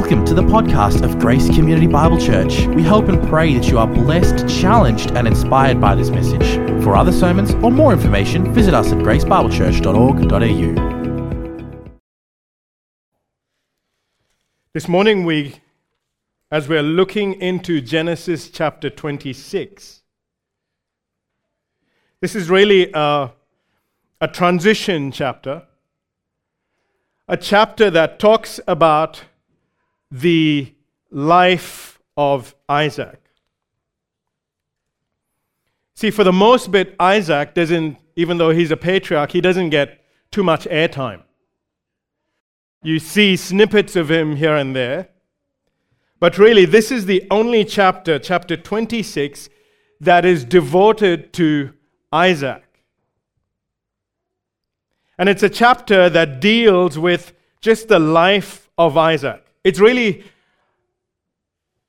Welcome to the podcast of Grace Community Bible Church. We hope and pray that you are blessed, challenged, and inspired by this message. For other sermons or more information, visit us at gracebiblechurch.org.au. This morning, we, as we're looking into Genesis chapter 26, this is really a, a transition chapter, a chapter that talks about the life of Isaac. See, for the most bit, Isaac doesn't, even though he's a patriarch, he doesn't get too much airtime. You see snippets of him here and there. But really, this is the only chapter, chapter 26, that is devoted to Isaac. And it's a chapter that deals with just the life of Isaac. It's really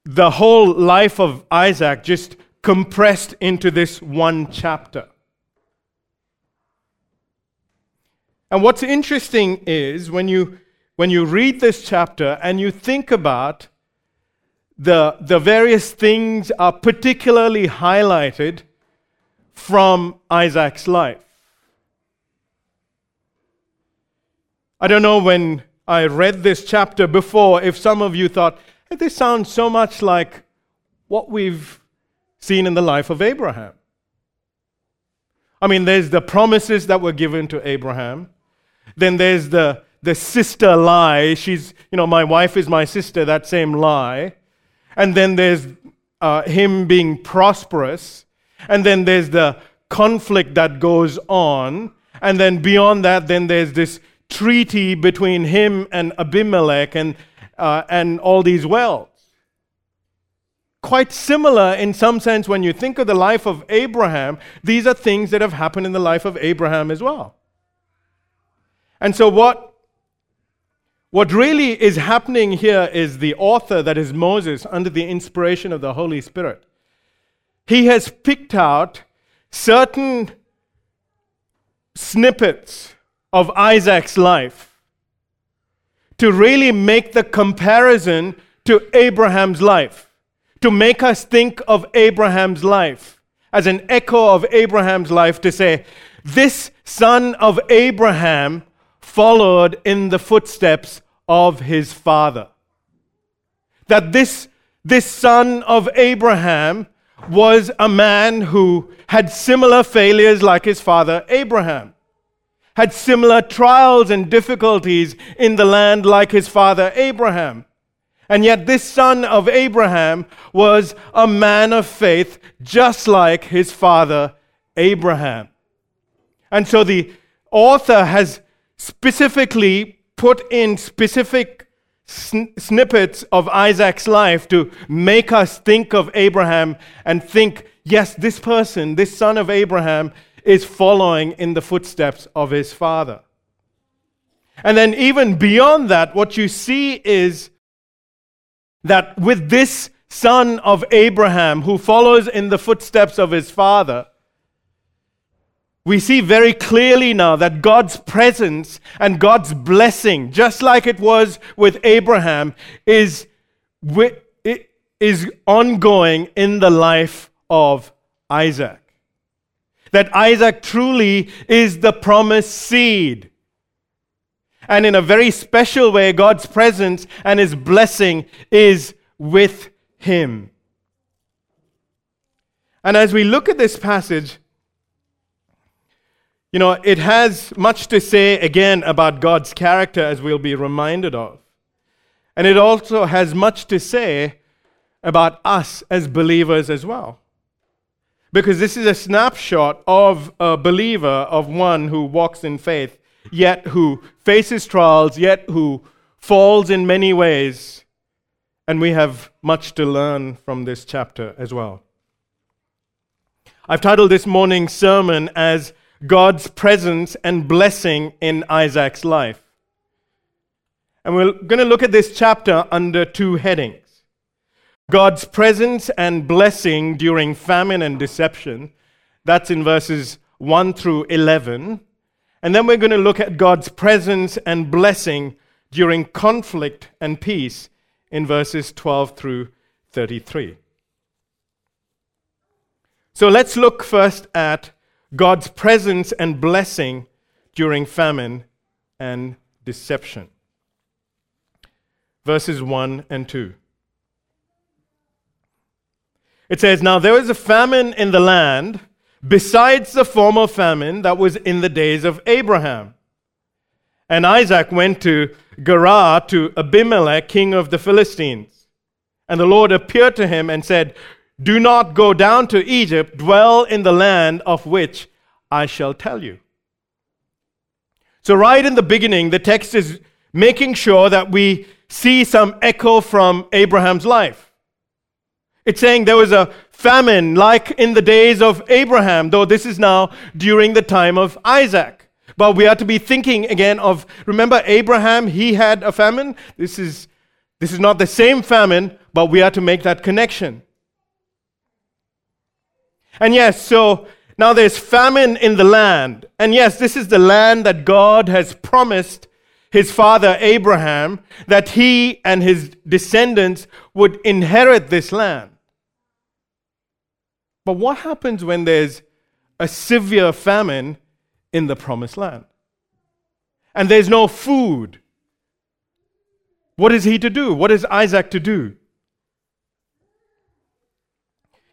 the whole life of Isaac just compressed into this one chapter. And what's interesting is when you, when you read this chapter and you think about the, the various things are particularly highlighted from Isaac's life. I don't know when I read this chapter before, if some of you thought, hey, this sounds so much like what we've seen in the life of Abraham. I mean, there's the promises that were given to Abraham. Then there's the, the sister lie. She's, you know, my wife is my sister, that same lie. And then there's uh, him being prosperous. And then there's the conflict that goes on. And then beyond that, then there's this treaty between him and Abimelech and, uh, and all these wells. Quite similar in some sense when you think of the life of Abraham, these are things that have happened in the life of Abraham as well. And so, what, what really is happening here is the author, that is Moses, under the inspiration of the Holy Spirit, he has picked out certain snippets of Isaac's life to really make the comparison to Abraham's life, to make us think of Abraham's life as an echo of Abraham's life, to say, this son of Abraham followed in the footsteps of his father. That this, this son of Abraham was a man who had similar failures like his father Abraham had similar trials and difficulties in the land like his father Abraham. And yet, this son of Abraham was a man of faith, just like his father Abraham. And so, the author has specifically put in specific sn- snippets of Isaac's life to make us think of Abraham and think, yes, this person, this son of Abraham, is following in the footsteps of his father. And then, even beyond that, what you see is that with this son of Abraham who follows in the footsteps of his father, we see very clearly now that God's presence and God's blessing, just like it was with Abraham, is, is ongoing in the life of Isaac that Isaac truly is the promised seed. And in a very special way, God's presence and his blessing is with him. And as we look at this passage, you know, it has much to say again about God's character, as we'll be reminded of. And it also has much to say about us as believers as well because this is a snapshot of a believer, of one who walks in faith, yet who faces trials, yet who falls in many ways. And we have much to learn from this chapter as well. I've titled this morning's sermon as God's presence and blessing in Isaac's life. And we're going to look at this chapter under two headings. God's presence and blessing during famine and deception. That's in verses 1 through 11. And then we're going to look at God's presence and blessing during conflict and peace in verses 12 through 33. So let's look first at God's presence and blessing during famine and deception. Verses 1 and 2. It says, Now there was a famine in the land besides the former famine that was in the days of Abraham. And Isaac went to Gerar to Abimelech, king of the Philistines. And the Lord appeared to him and said, Do not go down to Egypt, dwell in the land of which I shall tell you. So, right in the beginning, the text is making sure that we see some echo from Abraham's life. It's saying there was a famine like in the days of Abraham, though this is now during the time of Isaac. But we are to be thinking again of remember Abraham, he had a famine. This is this is not the same famine, but we are to make that connection. And yes, so now there's famine in the land. And yes, this is the land that God has promised his father Abraham that he and his descendants would inherit this land. But what happens when there's a severe famine in the promised land? And there's no food. What is he to do? What is Isaac to do?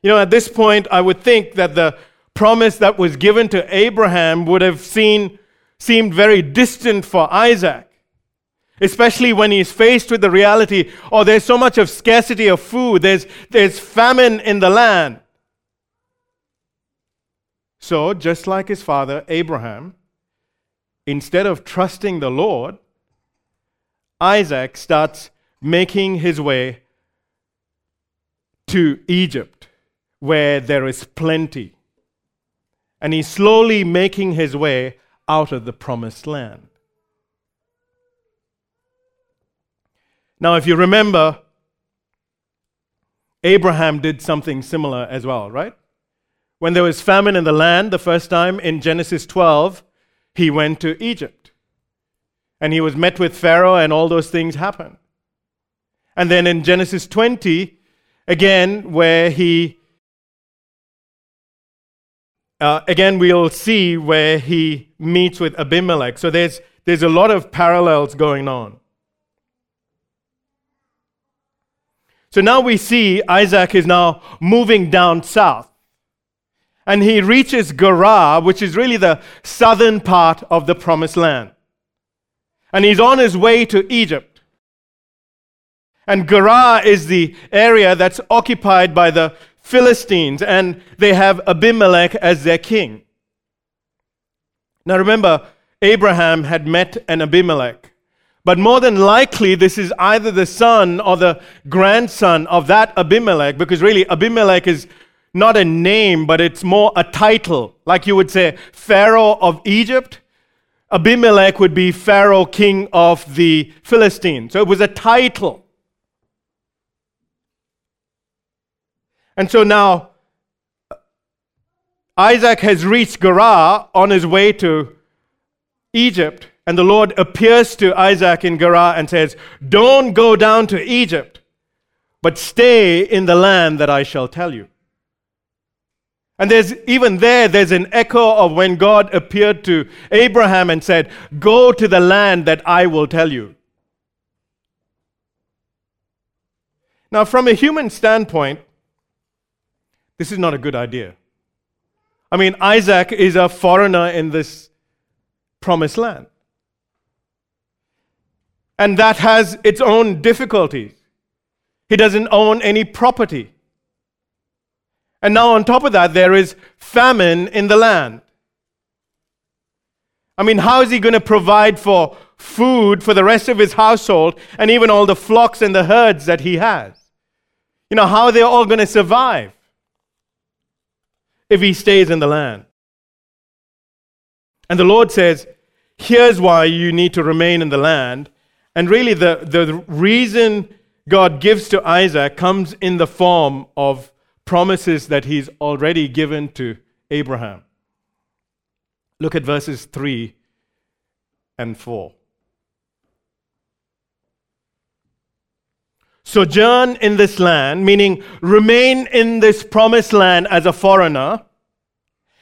You know, at this point, I would think that the promise that was given to Abraham would have seen, seemed very distant for Isaac, especially when he's faced with the reality oh, there's so much of scarcity of food, there's, there's famine in the land. So, just like his father Abraham, instead of trusting the Lord, Isaac starts making his way to Egypt, where there is plenty. And he's slowly making his way out of the promised land. Now, if you remember, Abraham did something similar as well, right? When there was famine in the land the first time in Genesis 12, he went to Egypt. And he was met with Pharaoh, and all those things happened. And then in Genesis 20, again, where he, uh, again, we'll see where he meets with Abimelech. So there's, there's a lot of parallels going on. So now we see Isaac is now moving down south and he reaches Gerar, which is really the southern part of the promised land. And he's on his way to Egypt. And Gerar is the area that's occupied by the Philistines, and they have Abimelech as their king. Now remember, Abraham had met an Abimelech. But more than likely, this is either the son or the grandson of that Abimelech, because really, Abimelech is not a name, but it's more a title. Like you would say, Pharaoh of Egypt. Abimelech would be Pharaoh, king of the Philistines. So it was a title. And so now, Isaac has reached Gerar on his way to Egypt. And the Lord appears to Isaac in Gerar and says, Don't go down to Egypt, but stay in the land that I shall tell you. And there's even there, there's an echo of when God appeared to Abraham and said, Go to the land that I will tell you. Now, from a human standpoint, this is not a good idea. I mean, Isaac is a foreigner in this promised land. And that has its own difficulties. He doesn't own any property. And now, on top of that, there is famine in the land. I mean, how is he going to provide for food for the rest of his household and even all the flocks and the herds that he has? You know, how are they all going to survive if he stays in the land? And the Lord says, here's why you need to remain in the land. And really, the, the reason God gives to Isaac comes in the form of promises that he's already given to Abraham. Look at verses 3 and 4. sojourn in this land, meaning remain in this promised land as a foreigner,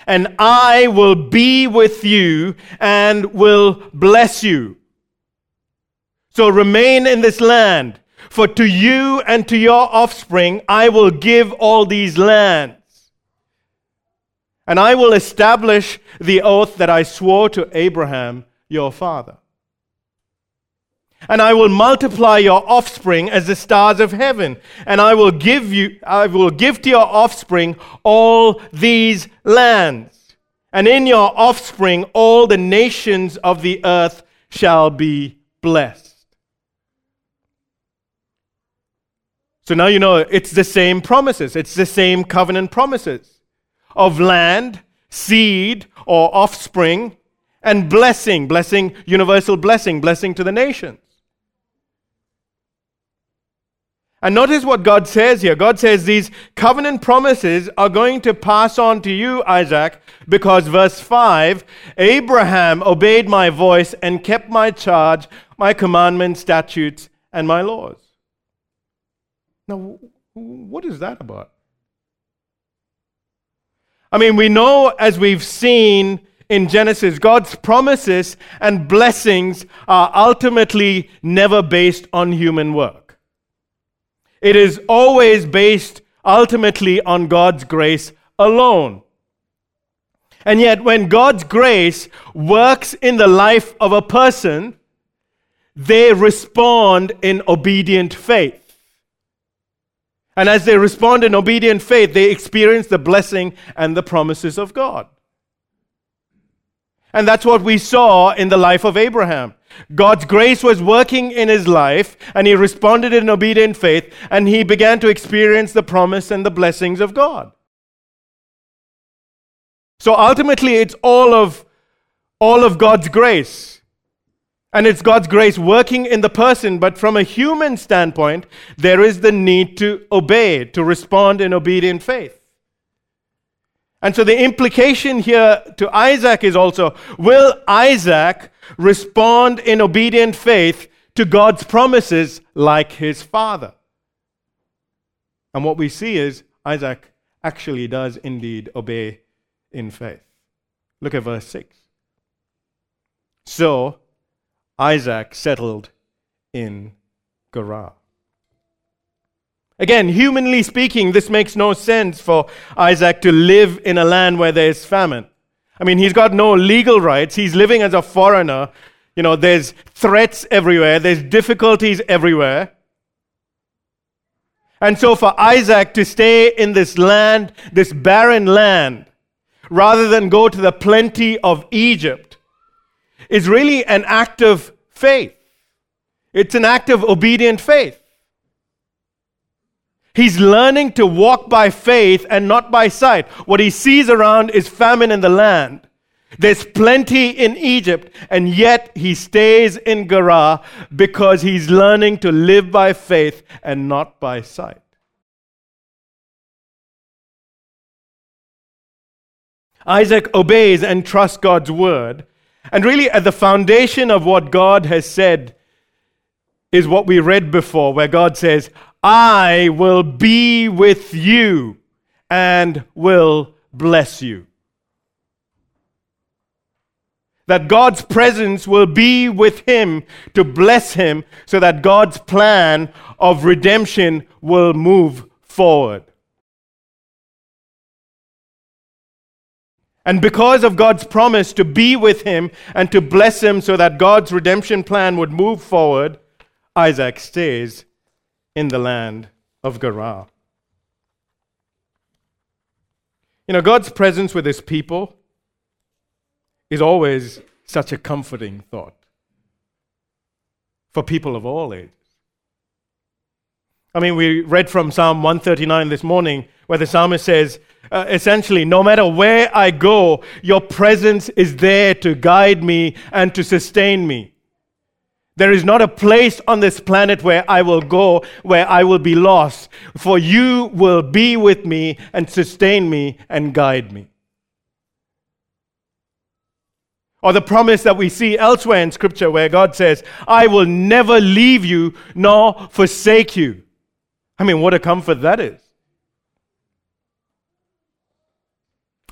and I will be with you and will bless you. So remain in this land, for to you and to your offspring I will give all these lands. And I will establish the oath that I swore to Abraham your father. And I will multiply your offspring as the stars of heaven, and I will give you I will give to your offspring all these lands. And in your offspring all the nations of the earth shall be blessed. So now you know it's the same promises. It's the same covenant promises of land, seed, or offspring, and blessing, blessing, universal blessing, blessing to the nations. And notice what God says here. God says these covenant promises are going to pass on to you, Isaac, because verse 5 Abraham obeyed my voice and kept my charge, my commandments, statutes, and my laws. Now, what is that about? I mean, we know as we've seen in Genesis, God's promises and blessings are ultimately never based on human work. It is always based ultimately on God's grace alone. And yet, when God's grace works in the life of a person, they respond in obedient faith. And as they respond in obedient faith, they experience the blessing and the promises of God. And that's what we saw in the life of Abraham. God's grace was working in his life, and he responded in obedient faith, and he began to experience the promise and the blessings of God. So ultimately, it's all of, all of God's grace. And it's God's grace working in the person, but from a human standpoint, there is the need to obey, to respond in obedient faith. And so the implication here to Isaac is also will Isaac respond in obedient faith to God's promises like his father? And what we see is Isaac actually does indeed obey in faith. Look at verse 6. So, Isaac settled in Gerar. Again, humanly speaking, this makes no sense for Isaac to live in a land where there is famine. I mean, he's got no legal rights. He's living as a foreigner. You know, there's threats everywhere, there's difficulties everywhere. And so, for Isaac to stay in this land, this barren land, rather than go to the plenty of Egypt, is really an act of faith. It's an act of obedient faith. He's learning to walk by faith and not by sight. What he sees around is famine in the land. There's plenty in Egypt, and yet he stays in Gerar because he's learning to live by faith and not by sight. Isaac obeys and trusts God's word, and really, at the foundation of what God has said is what we read before, where God says, I will be with you and will bless you. That God's presence will be with him to bless him so that God's plan of redemption will move forward. And because of God's promise to be with him and to bless him so that God's redemption plan would move forward, Isaac stays in the land of Gerar. You know, God's presence with his people is always such a comforting thought for people of all ages. I mean, we read from Psalm 139 this morning where the psalmist says, uh, essentially, no matter where I go, your presence is there to guide me and to sustain me. There is not a place on this planet where I will go where I will be lost, for you will be with me and sustain me and guide me. Or the promise that we see elsewhere in Scripture where God says, I will never leave you nor forsake you. I mean, what a comfort that is.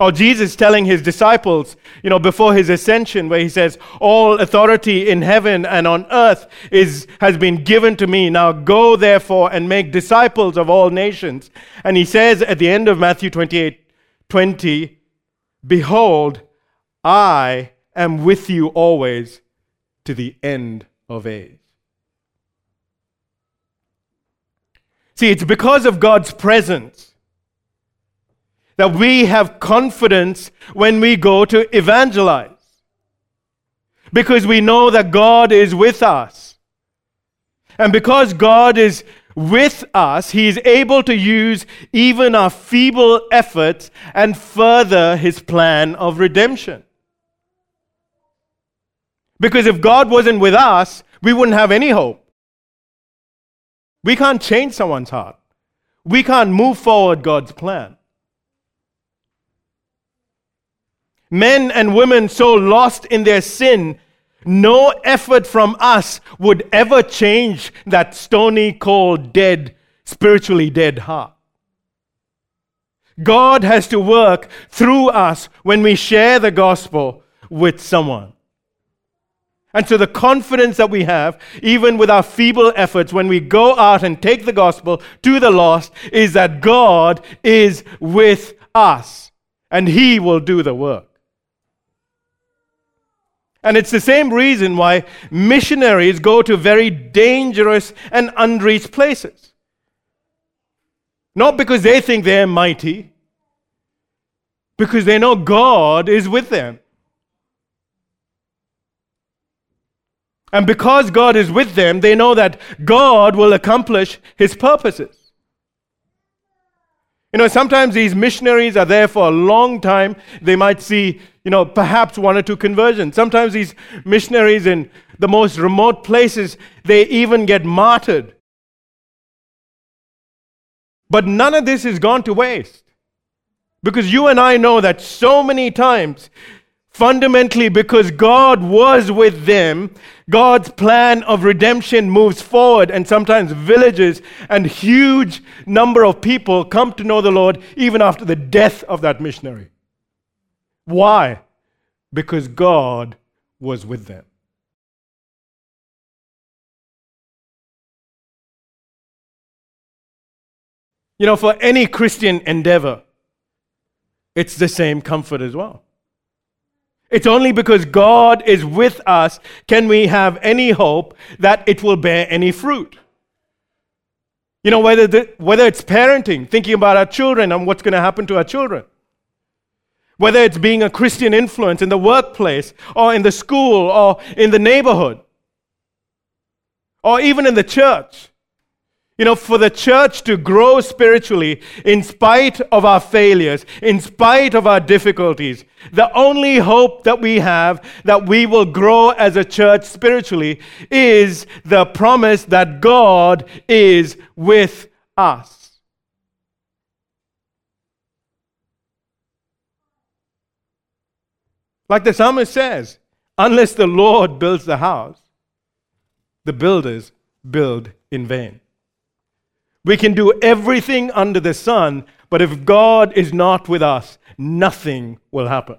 Or Jesus telling his disciples, you know, before his ascension, where he says, All authority in heaven and on earth is, has been given to me. Now go therefore and make disciples of all nations. And he says at the end of Matthew 28 20, Behold, I am with you always to the end of age. See, it's because of God's presence that we have confidence when we go to evangelize. Because we know that God is with us. And because God is with us, He is able to use even our feeble efforts and further His plan of redemption. Because if God wasn't with us, we wouldn't have any hope. We can't change someone's heart. We can't move forward God's plan. Men and women so lost in their sin, no effort from us would ever change that stony, cold, dead, spiritually dead heart. God has to work through us when we share the gospel with someone. And so, the confidence that we have, even with our feeble efforts, when we go out and take the gospel to the lost, is that God is with us and He will do the work. And it's the same reason why missionaries go to very dangerous and unreached places. Not because they think they're mighty, because they know God is with them. And because God is with them, they know that God will accomplish his purposes. You know, sometimes these missionaries are there for a long time. They might see, you know, perhaps one or two conversions. Sometimes these missionaries in the most remote places, they even get martyred. But none of this has gone to waste. Because you and I know that so many times Fundamentally, because God was with them, God's plan of redemption moves forward, and sometimes villages and huge number of people come to know the Lord even after the death of that missionary. Why? Because God was with them. You know, for any Christian endeavor, it's the same comfort as well. It's only because God is with us can we have any hope that it will bear any fruit. You know, whether, the, whether it's parenting, thinking about our children and what's going to happen to our children, whether it's being a Christian influence in the workplace or in the school or in the neighborhood or even in the church. You know, for the church to grow spiritually in spite of our failures, in spite of our difficulties, the only hope that we have that we will grow as a church spiritually is the promise that God is with us. Like the psalmist says, unless the Lord builds the house, the builders build in vain. We can do everything under the sun, but if God is not with us, nothing will happen.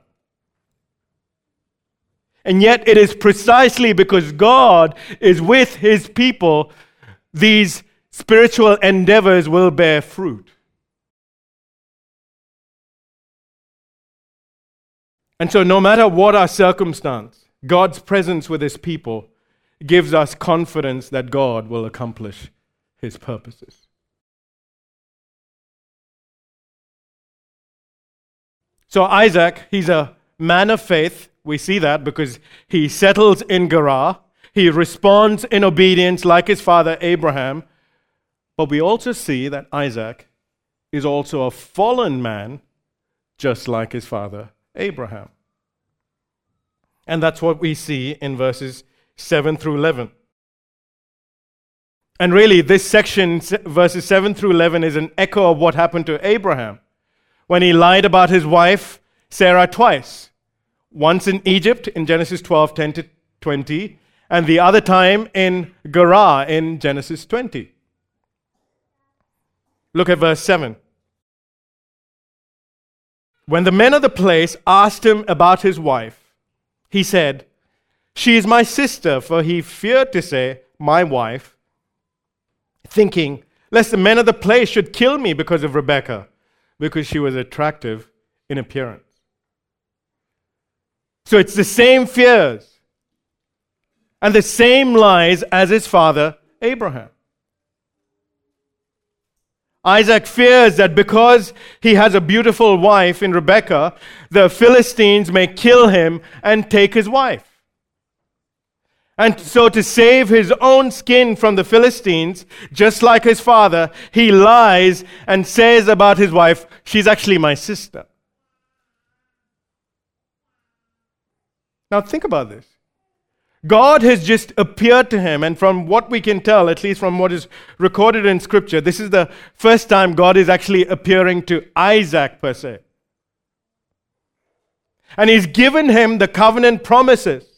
And yet, it is precisely because God is with his people, these spiritual endeavors will bear fruit. And so, no matter what our circumstance, God's presence with his people gives us confidence that God will accomplish his purposes. So, Isaac, he's a man of faith. We see that because he settles in Gerar. He responds in obedience like his father Abraham. But we also see that Isaac is also a fallen man, just like his father Abraham. And that's what we see in verses 7 through 11. And really, this section, verses 7 through 11, is an echo of what happened to Abraham when he lied about his wife Sarah twice. Once in Egypt in Genesis 12 10 to 20, and the other time in Gerar in Genesis 20. Look at verse 7. When the men of the place asked him about his wife, he said, She is my sister, for he feared to say, My wife, thinking, lest the men of the place should kill me because of Rebekah, because she was attractive in appearance. So it's the same fears and the same lies as his father Abraham. Isaac fears that because he has a beautiful wife in Rebekah, the Philistines may kill him and take his wife. And so, to save his own skin from the Philistines, just like his father, he lies and says about his wife, She's actually my sister. Now, think about this. God has just appeared to him, and from what we can tell, at least from what is recorded in Scripture, this is the first time God is actually appearing to Isaac, per se. And he's given him the covenant promises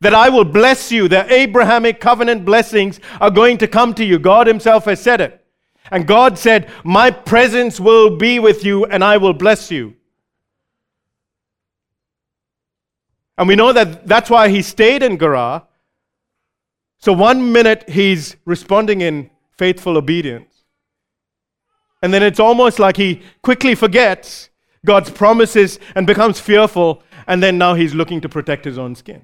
that I will bless you. The Abrahamic covenant blessings are going to come to you. God Himself has said it. And God said, My presence will be with you and I will bless you. And we know that that's why he stayed in Gerar. So one minute he's responding in faithful obedience. And then it's almost like he quickly forgets God's promises and becomes fearful. And then now he's looking to protect his own skin.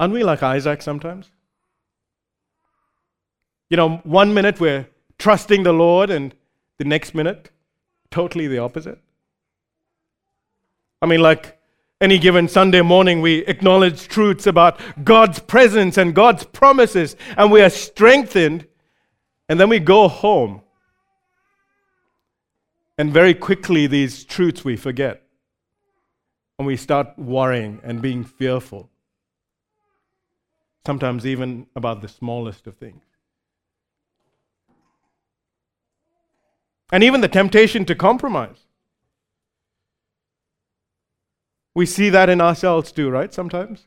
Aren't we like Isaac sometimes? You know, one minute we're trusting the Lord, and the next minute totally the opposite. I mean, like any given Sunday morning, we acknowledge truths about God's presence and God's promises, and we are strengthened, and then we go home. And very quickly, these truths we forget. And we start worrying and being fearful. Sometimes, even about the smallest of things. and even the temptation to compromise. We see that in ourselves too, right? Sometimes.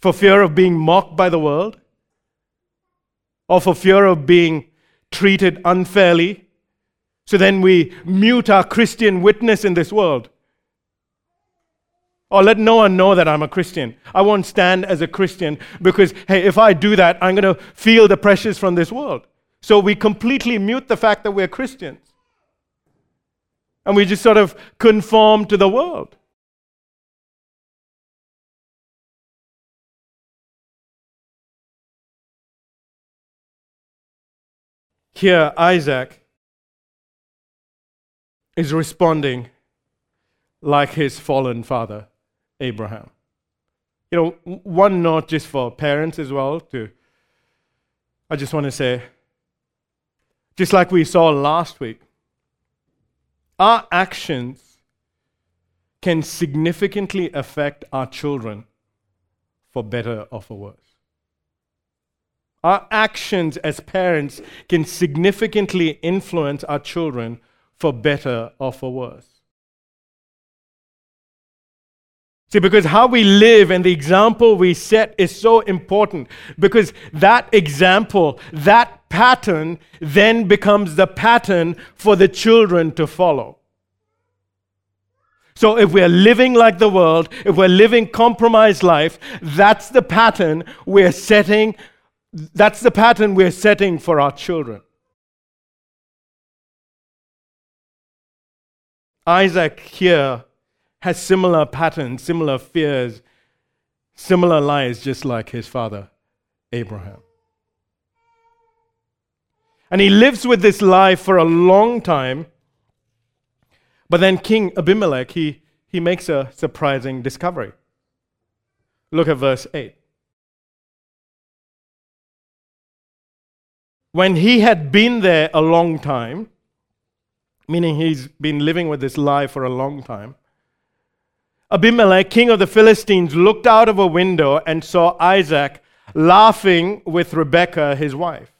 For fear of being mocked by the world, or for fear of being treated unfairly. So then we mute our Christian witness in this world. Or let no one know that I'm a Christian. I won't stand as a Christian because, hey, if I do that, I'm going to feel the pressures from this world. So we completely mute the fact that we're Christians. And we just sort of conform to the world. Here, Isaac is responding like his fallen father, Abraham. You know, one note just for parents as well, to I just want to say just like we saw last week, our actions can significantly affect our children for better or for worse. Our actions as parents can significantly influence our children for better or for worse. See, because how we live and the example we set is so important because that example, that pattern, then becomes the pattern for the children to follow. So if we're living like the world, if we're living compromised life, that's the pattern we're setting, that's the pattern we're setting for our children. Isaac here has similar patterns, similar fears, similar lies, just like his father, Abraham. And he lives with this lie for a long time. But then King Abimelech, he, he makes a surprising discovery. Look at verse 8. When he had been there a long time, meaning he's been living with this lie for a long time, Abimelech, king of the Philistines, looked out of a window and saw Isaac laughing with Rebekah, his wife.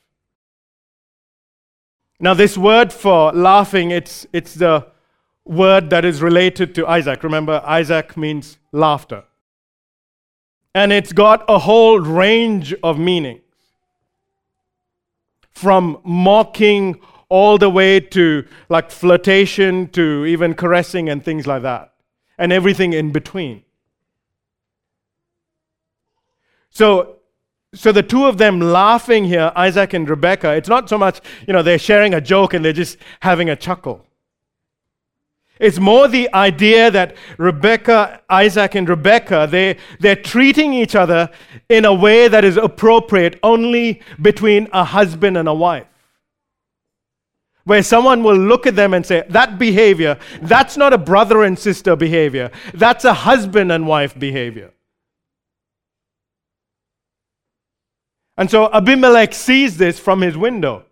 Now, this word for laughing, it's, it's the word that is related to Isaac. Remember, Isaac means laughter. And it's got a whole range of meanings from mocking all the way to like flirtation to even caressing and things like that, and everything in between. So, so the two of them laughing here, Isaac and Rebekah, it's not so much, you know, they're sharing a joke and they're just having a chuckle. It's more the idea that Rebekah, Isaac, and Rebekah, they, they're treating each other in a way that is appropriate only between a husband and a wife. Where someone will look at them and say, that behavior, that's not a brother and sister behavior, that's a husband and wife behavior. And so Abimelech sees this from his window.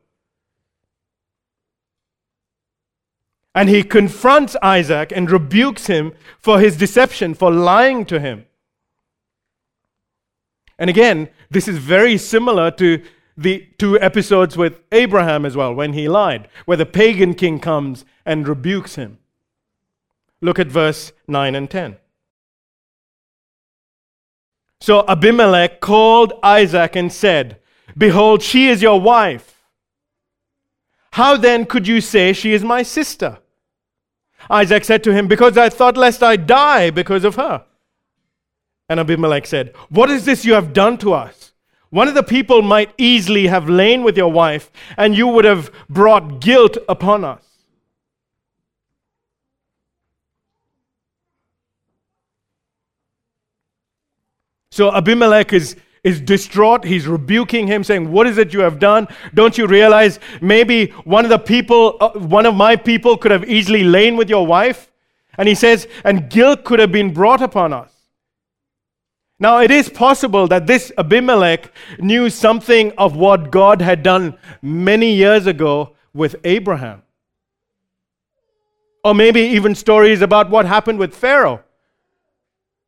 And he confronts Isaac and rebukes him for his deception, for lying to him. And again, this is very similar to the two episodes with Abraham as well, when he lied, where the pagan king comes and rebukes him. Look at verse 9 and 10. So Abimelech called Isaac and said, Behold, she is your wife. How then could you say she is my sister? Isaac said to him, Because I thought lest I die because of her. And Abimelech said, What is this you have done to us? One of the people might easily have lain with your wife, and you would have brought guilt upon us. So Abimelech is is distraught. He's rebuking him, saying, What is it you have done? Don't you realize maybe one of the people, uh, one of my people could have easily lain with your wife? And he says, And guilt could have been brought upon us. Now, it is possible that this Abimelech knew something of what God had done many years ago with Abraham. Or maybe even stories about what happened with Pharaoh,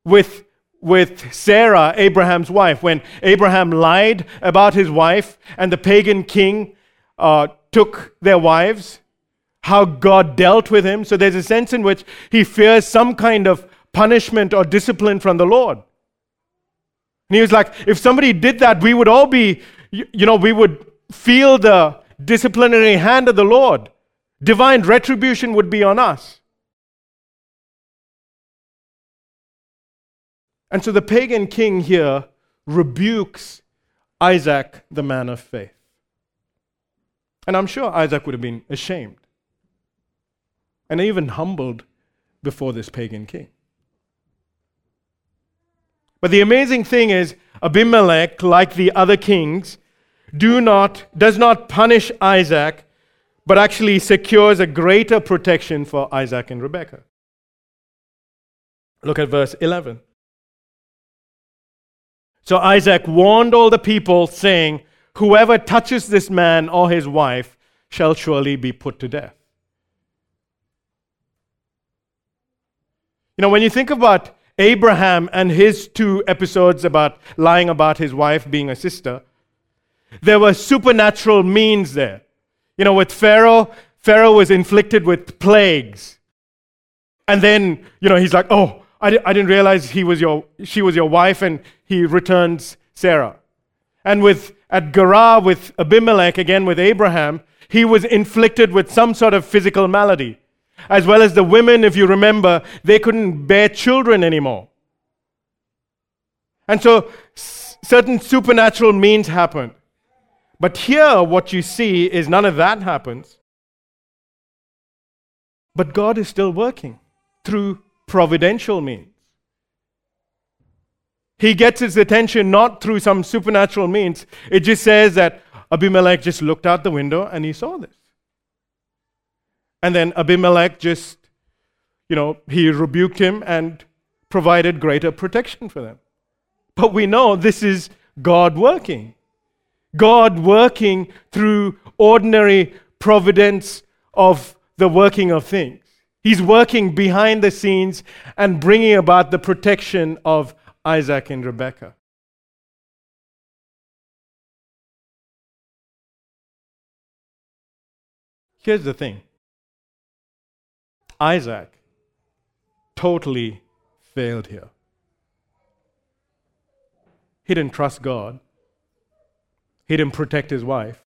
with with Sarah, Abraham's wife, when Abraham lied about his wife and the pagan king uh, took their wives, how God dealt with him. So there's a sense in which he fears some kind of punishment or discipline from the Lord. And he was like, if somebody did that, we would all be, you know, we would feel the disciplinary hand of the Lord. Divine retribution would be on us. And so the pagan king here rebukes Isaac, the man of faith. And I'm sure Isaac would have been ashamed and even humbled before this pagan king. But the amazing thing is, Abimelech, like the other kings, do not, does not punish Isaac, but actually secures a greater protection for Isaac and Rebekah. Look at verse 11. So Isaac warned all the people, saying, Whoever touches this man or his wife shall surely be put to death. You know, when you think about Abraham and his two episodes about lying about his wife being a sister, there were supernatural means there. You know, with Pharaoh, Pharaoh was inflicted with plagues. And then, you know, he's like, oh, I, di- I didn't realize he was your, she was your wife, and he returns Sarah. And with at Gerar with Abimelech, again with Abraham, he was inflicted with some sort of physical malady. As well as the women, if you remember, they couldn't bear children anymore. And so s- certain supernatural means happened. But here, what you see is none of that happens. But God is still working through providential means. He gets his attention not through some supernatural means. It just says that Abimelech just looked out the window and he saw this. And then Abimelech just, you know, he rebuked him and provided greater protection for them. But we know this is God working. God working through ordinary providence of the working of things. He's working behind the scenes and bringing about the protection of Isaac and Rebekah. Here's the thing Isaac totally failed here. He didn't trust God, he didn't protect his wife.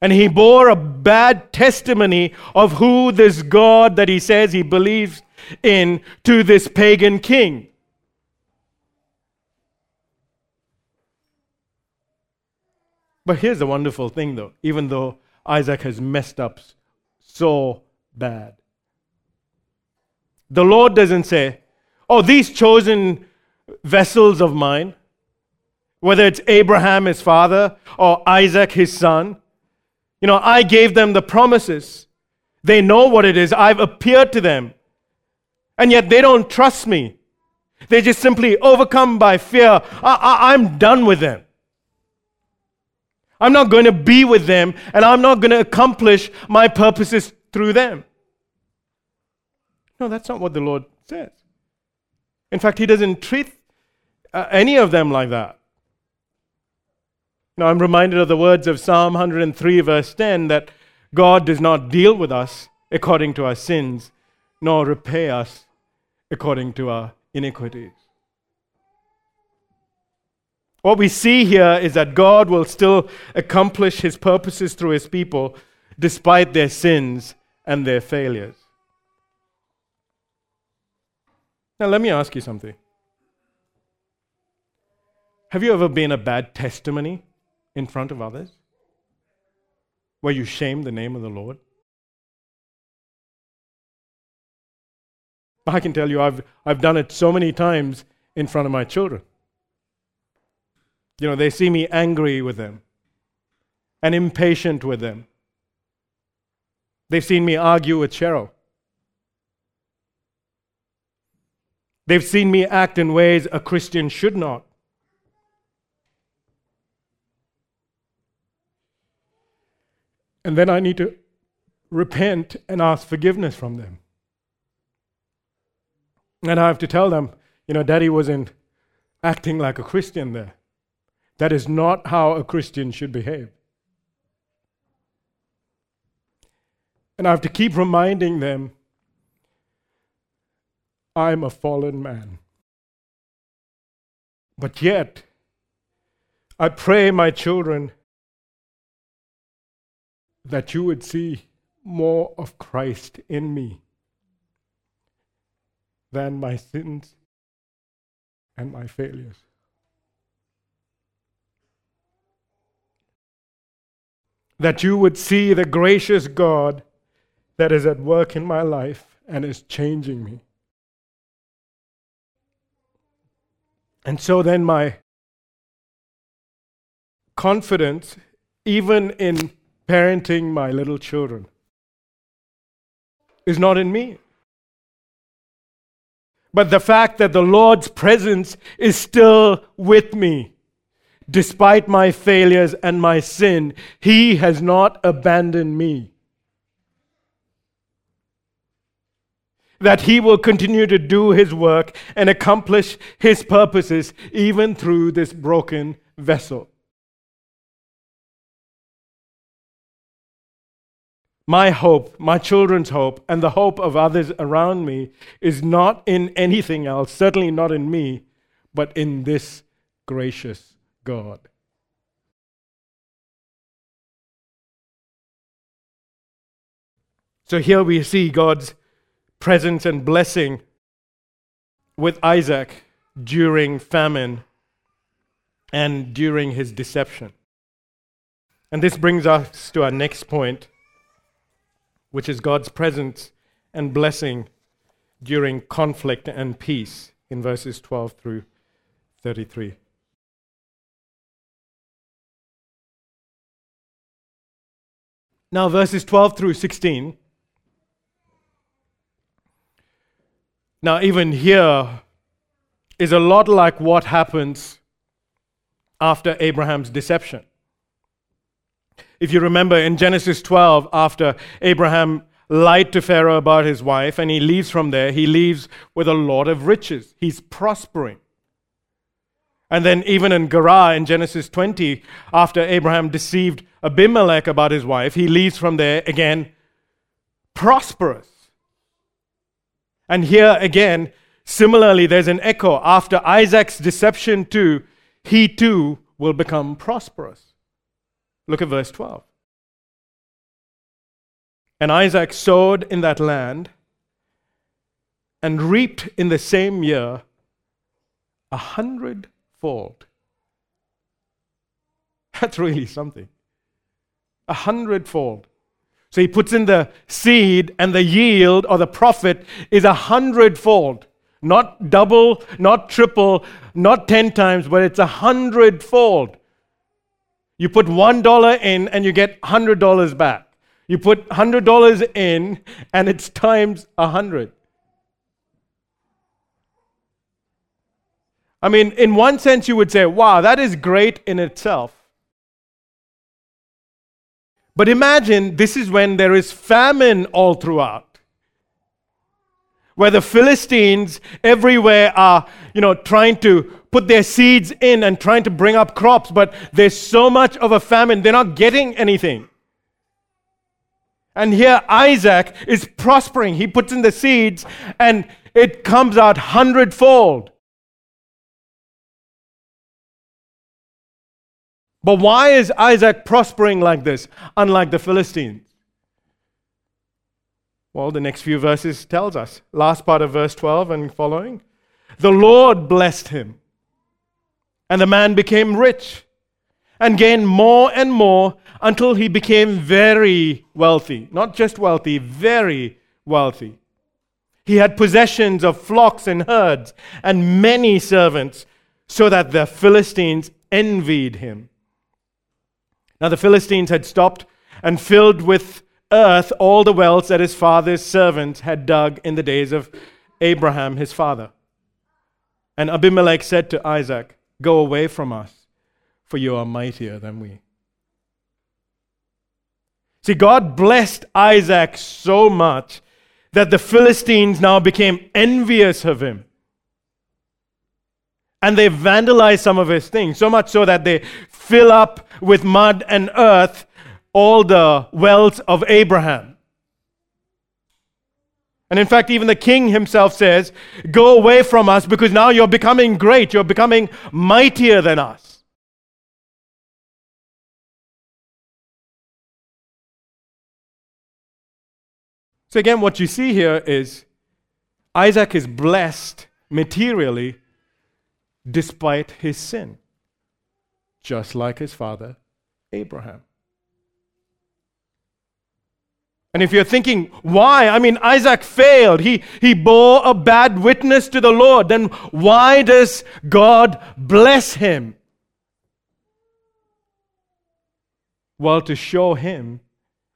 And he bore a bad testimony of who this God that he says he believes in to this pagan king. But here's the wonderful thing, though, even though Isaac has messed up so bad, the Lord doesn't say, Oh, these chosen vessels of mine, whether it's Abraham, his father, or Isaac, his son, you know, I gave them the promises. They know what it is. I've appeared to them. And yet they don't trust me. They're just simply overcome by fear. I, am done with them. I'm not going to be with them, and I'm not going to accomplish my purposes through them. No, that's not what the Lord says. In fact, He doesn't treat uh, any of them like that. Now, I'm reminded of the words of Psalm 103, verse 10, that God does not deal with us according to our sins, nor repay us according to our iniquities. What we see here is that God will still accomplish his purposes through his people despite their sins and their failures. Now, let me ask you something. Have you ever been a bad testimony in front of others where you shame the name of the Lord? I can tell you, I've, I've done it so many times in front of my children. You know, they see me angry with them and impatient with them. They've seen me argue with Cheryl. They've seen me act in ways a Christian should not. And then I need to repent and ask forgiveness from them. And I have to tell them, you know, Daddy wasn't acting like a Christian there. That is not how a Christian should behave. And I have to keep reminding them I'm a fallen man. But yet, I pray, my children, that you would see more of Christ in me than my sins and my failures. That you would see the gracious God that is at work in my life and is changing me. And so then, my confidence, even in parenting my little children, is not in me. But the fact that the Lord's presence is still with me. Despite my failures and my sin, He has not abandoned me. That He will continue to do His work and accomplish His purposes even through this broken vessel. my hope, my children's hope, and the hope of others around me is not in anything else, certainly not in me, but in this gracious God. So here we see God's presence and blessing with Isaac during famine and during his deception. And this brings us to our next point which is God's presence and blessing during conflict and peace in verses 12 through 33. Now, verses 12 through 16. Now, even here is a lot like what happens after Abraham's deception. If you remember in Genesis 12, after Abraham lied to Pharaoh about his wife and he leaves from there, he leaves with a lot of riches. He's prospering. And then, even in Gerar in Genesis 20, after Abraham deceived Abimelech about his wife, he leaves from there again prosperous. And here again, Similarly, there's an echo. After Isaac's deception, too, he too will become prosperous. Look at verse 12. And Isaac sowed in that land and reaped in the same year a hundredfold. That's really something. A hundredfold. So he puts in the seed, and the yield or the profit is a hundredfold. Not double, not triple, not ten times, but it's a hundredfold. You put one dollar in and you get hundred dollars back. You put hundred dollars in and it's times a hundred. I mean, in one sense, you would say, wow, that is great in itself. But imagine this is when there is famine all throughout. Where the Philistines everywhere are, you know, trying to put their seeds in and trying to bring up crops, but there's so much of a famine, they're not getting anything. And here Isaac is prospering. He puts in the seeds and it comes out hundredfold. But why is Isaac prospering like this, unlike the Philistines? Well, the next few verses tells us. Last part of verse 12 and following. The Lord blessed him, and the man became rich and gained more and more until he became very wealthy. Not just wealthy, very wealthy. He had possessions of flocks and herds and many servants, so that the Philistines envied him. Now the Philistines had stopped and filled with earth all the wells that his father's servants had dug in the days of Abraham, his father. And Abimelech said to Isaac, Go away from us, for you are mightier than we. See, God blessed Isaac so much that the Philistines now became envious of him. And they vandalized some of his things, so much so that they fill up with mud and earth all the wealth of Abraham. And in fact, even the king himself says, Go away from us because now you're becoming great, you're becoming mightier than us. So, again, what you see here is Isaac is blessed materially despite his sin, just like his father Abraham. And if you're thinking, why? I mean, Isaac failed. He, he bore a bad witness to the Lord. Then why does God bless him? Well, to show him,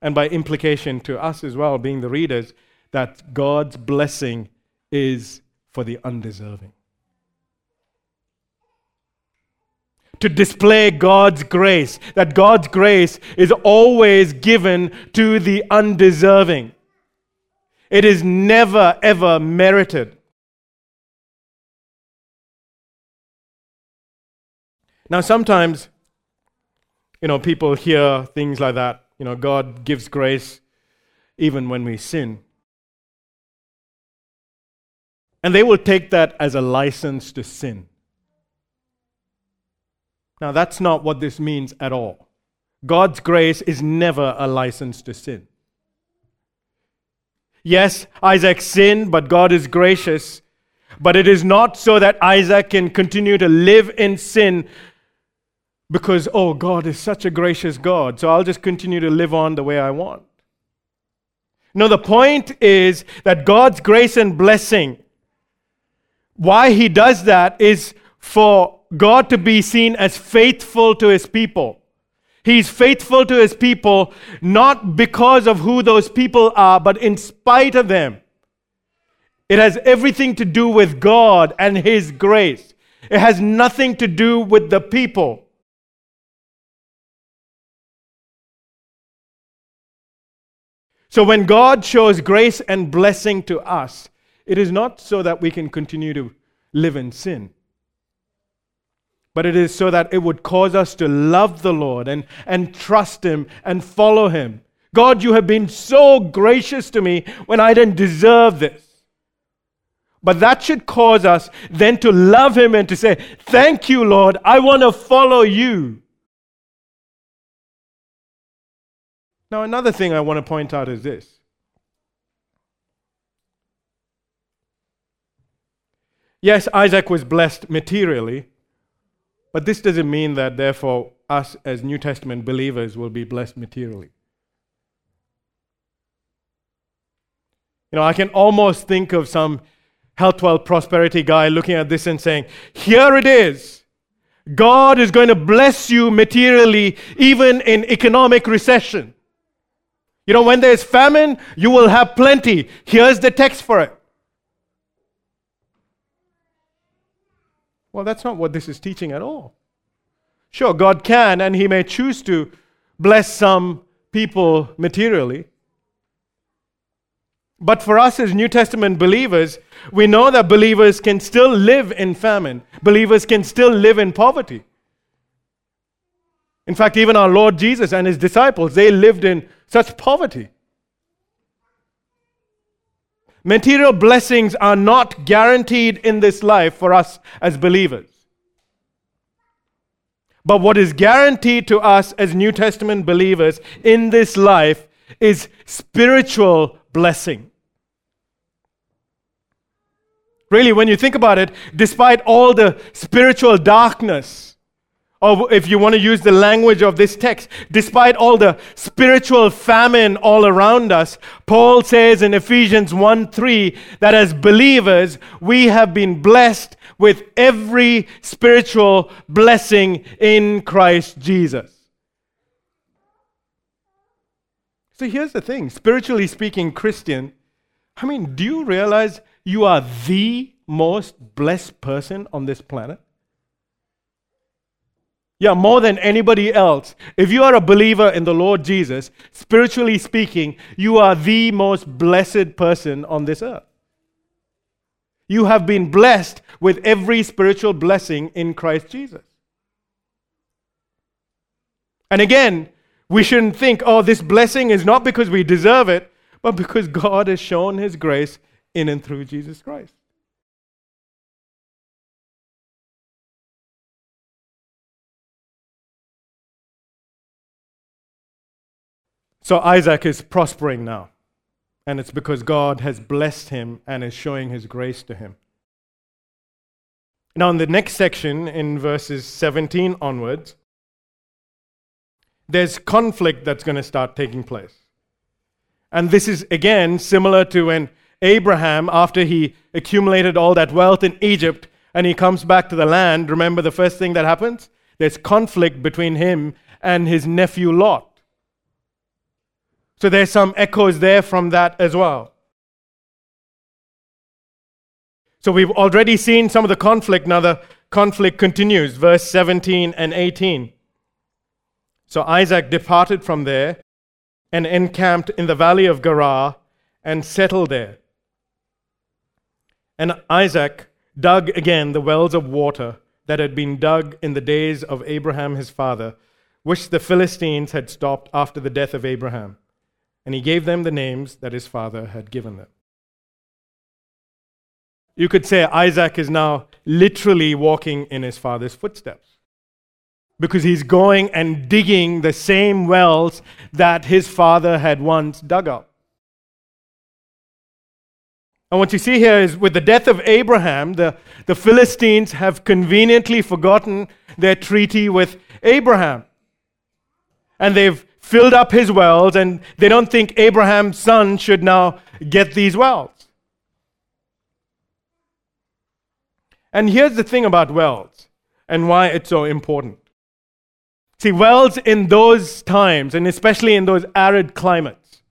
and by implication to us as well, being the readers, that God's blessing is for the undeserving. To display God's grace, that God's grace is always given to the undeserving. It is never, ever merited. Now, sometimes, you know, people hear things like that. You know, God gives grace even when we sin. And they will take that as a license to sin. Now, that's not what this means at all. God's grace is never a license to sin. Yes, Isaac sinned, but God is gracious. But it is not so that Isaac can continue to live in sin because, oh, God is such a gracious God, so I'll just continue to live on the way I want. No, the point is that God's grace and blessing, why He does that is for God to be seen as faithful to his people. He's faithful to his people not because of who those people are, but in spite of them. It has everything to do with God and his grace. It has nothing to do with the people. So when God shows grace and blessing to us, it is not so that we can continue to live in sin but it is so that it would cause us to love the Lord and, and trust Him and follow Him. God, you have been so gracious to me when I didn't deserve this. But that should cause us then to love Him and to say, Thank you, Lord, I want to follow you. Now, another thing I want to point out is this. Yes, Isaac was blessed materially, but this doesn't mean that, therefore, us as New Testament believers will be blessed materially. You know, I can almost think of some health, wealth, prosperity guy looking at this and saying, Here it is. God is going to bless you materially, even in economic recession. You know, when there's famine, you will have plenty. Here's the text for it. Well, that's not what this is teaching at all. Sure, God can, and He may choose to bless some people materially. But for us as New Testament believers, we know that believers can still live in famine, believers can still live in poverty. In fact, even our Lord Jesus and his disciples, they lived in such poverty. Material blessings are not guaranteed in this life for us as believers. But what is guaranteed to us as New Testament believers in this life is spiritual blessing. Really, when you think about it, despite all the spiritual darkness, if you want to use the language of this text, despite all the spiritual famine all around us, Paul says in Ephesians 1 3 that as believers, we have been blessed with every spiritual blessing in Christ Jesus. So here's the thing spiritually speaking, Christian, I mean, do you realize you are the most blessed person on this planet? Yeah, more than anybody else. If you are a believer in the Lord Jesus, spiritually speaking, you are the most blessed person on this earth. You have been blessed with every spiritual blessing in Christ Jesus. And again, we shouldn't think, oh, this blessing is not because we deserve it, but because God has shown his grace in and through Jesus Christ. So Isaac is prospering now. And it's because God has blessed him and is showing his grace to him. Now, in the next section, in verses 17 onwards, there's conflict that's going to start taking place. And this is, again, similar to when Abraham, after he accumulated all that wealth in Egypt and he comes back to the land, remember the first thing that happens? There's conflict between him and his nephew Lot. So there's some echoes there from that as well. So we've already seen some of the conflict. Now the conflict continues, verse 17 and 18. So Isaac departed from there and encamped in the valley of Gerar and settled there. And Isaac dug again the wells of water that had been dug in the days of Abraham his father, which the Philistines had stopped after the death of Abraham and he gave them the names that his father had given them. You could say Isaac is now literally walking in his father's footsteps because he's going and digging the same wells that his father had once dug up. And what you see here is with the death of Abraham, the, the Philistines have conveniently forgotten their treaty with Abraham. And they've filled up his wells, and they don't think Abraham's son should now get these wells. And here's the thing about wells and why it's so important. See, wells in those times, and especially in those arid climates,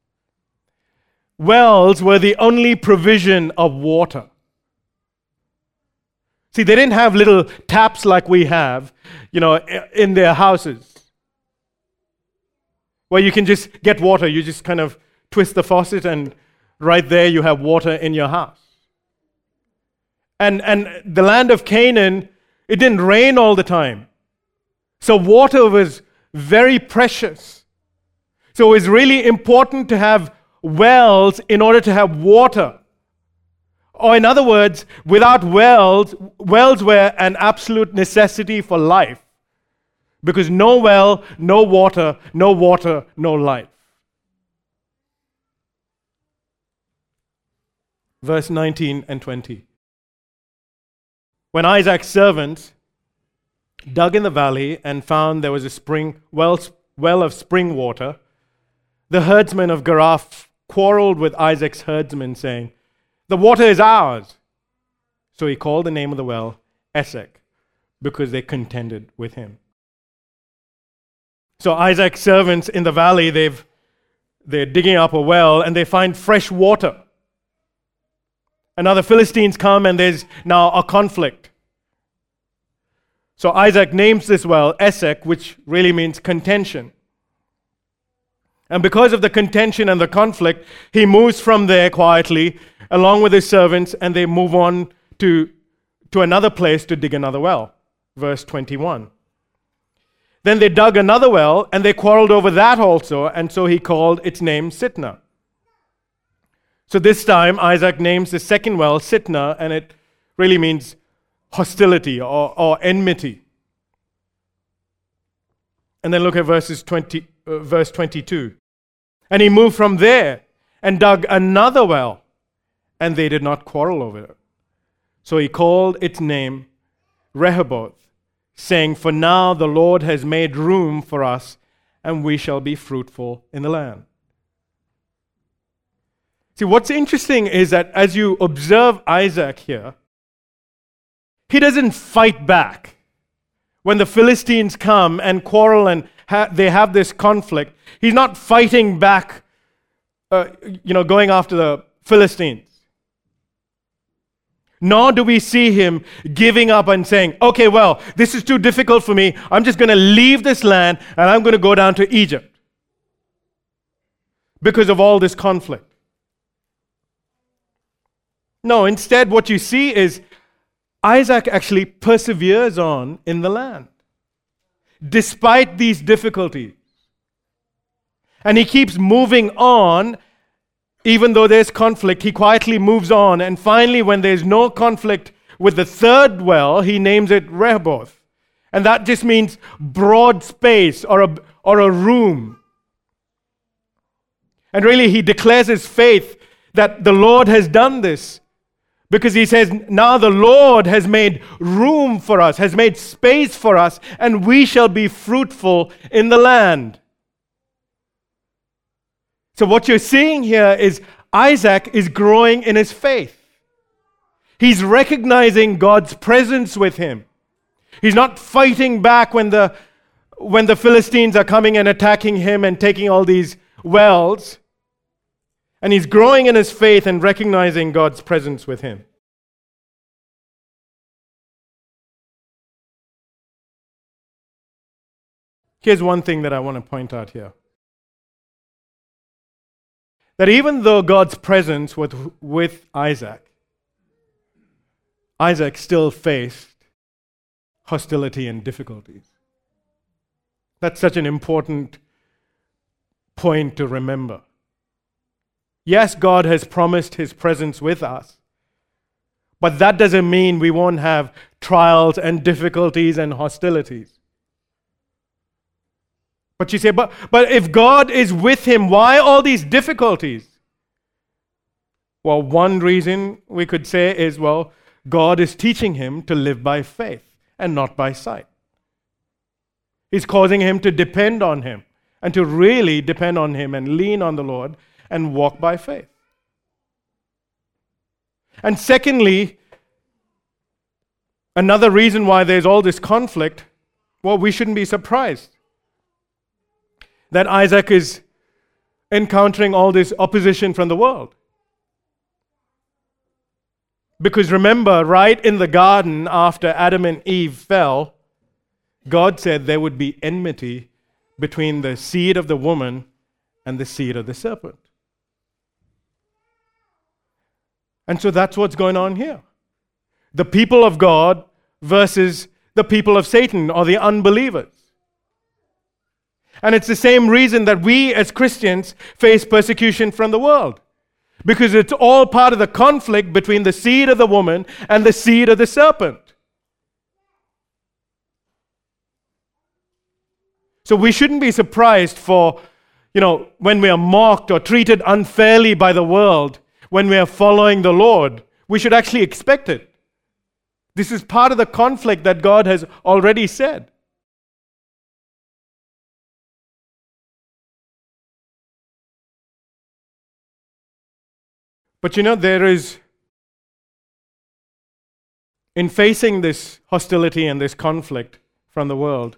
wells were the only provision of water. See, they didn't have little taps like we have, you know, in their houses where you can just get water. You just kind of twist the faucet, and right there you have water in your house. And, and the land of Canaan, it didn't rain all the time. So water was very precious. So it was really important to have wells in order to have water. Or, in other words, without wells, wells were an absolute necessity for life. Because no well, no water, no water, no life. Verse 19 and 20. When Isaac's servants dug in the valley and found there was a spring, well, well of spring water, the herdsmen of Gerar quarreled with Isaac's herdsmen, saying, The water is ours. So he called the name of the well Esek, because they contended with him. So Isaac's servants in the valley, they've, they're digging up a well and they find fresh water. And now the Philistines come and there's now a conflict. So Isaac names this well Esek, which really means contention. And because of the contention and the conflict, he moves from there quietly along with his servants and they move on to, to another place to dig another well. Verse 21. Then they dug another well and they quarreled over that also, and so he called its name Sitnah. So this time, Isaac names the second well Sitnah, and it really means hostility or, or enmity. And then look at verses 20, uh, verse 22. And he moved from there and dug another well, and they did not quarrel over it. So he called its name Rehoboth, saying, For now the Lord has made room for us, and we shall be fruitful in the land. See, what's interesting is that as you observe Isaac here, he doesn't fight back. When the Philistines come and quarrel and ha- they have this conflict, he's not fighting back, uh, you know, going after the Philistines. Nor do we see him giving up and saying, okay, well, this is too difficult for me. I'm just going to leave this land and I'm going to go down to Egypt because of all this conflict. No, instead, what you see is Isaac actually perseveres on in the land despite these difficulties. And he keeps moving on, even though there's conflict. He quietly moves on. And finally, when there's no conflict with the third well, he names it Rehoboth. And that just means broad space or a, or a room. And really, he declares his faith that the Lord has done this. Because he says, now the Lord has made room for us, has made space for us, and we shall be fruitful in the land. So, what you're seeing here is Isaac is growing in his faith. He's recognizing God's presence with him. He's not fighting back when the, when the Philistines are coming and attacking him and taking all these wells. And he's growing in his faith and recognizing God's presence with him. Here's one thing that I want to point out here that even though God's presence was with Isaac, Isaac still faced hostility and difficulties. That's such an important point to remember. Yes, God has promised his presence with us, but that doesn't mean we won't have trials and difficulties and hostilities. But you say, but, but if God is with him, why all these difficulties? Well, one reason we could say is, well, God is teaching him to live by faith and not by sight. He's causing him to depend on him and to really depend on him and lean on the Lord and walk by faith. And secondly, another reason why there's all this conflict, well, we shouldn't be surprised that Isaac is encountering all this opposition from the world. Because remember, right in the garden after Adam and Eve fell, God said there would be enmity between the seed of the woman and the seed of the serpent. And so that's what's going on here. The people of God versus the people of Satan or the unbelievers. And it's the same reason that we as Christians face persecution from the world. because it's all part of the conflict between the seed of the woman and the seed of the serpent. So we shouldn't be surprised for, you know, when we are mocked or treated unfairly by the world when we are following the Lord. We should actually expect it. This is part of the conflict that God has already said. But you know, there is, in facing this hostility and this conflict from the world,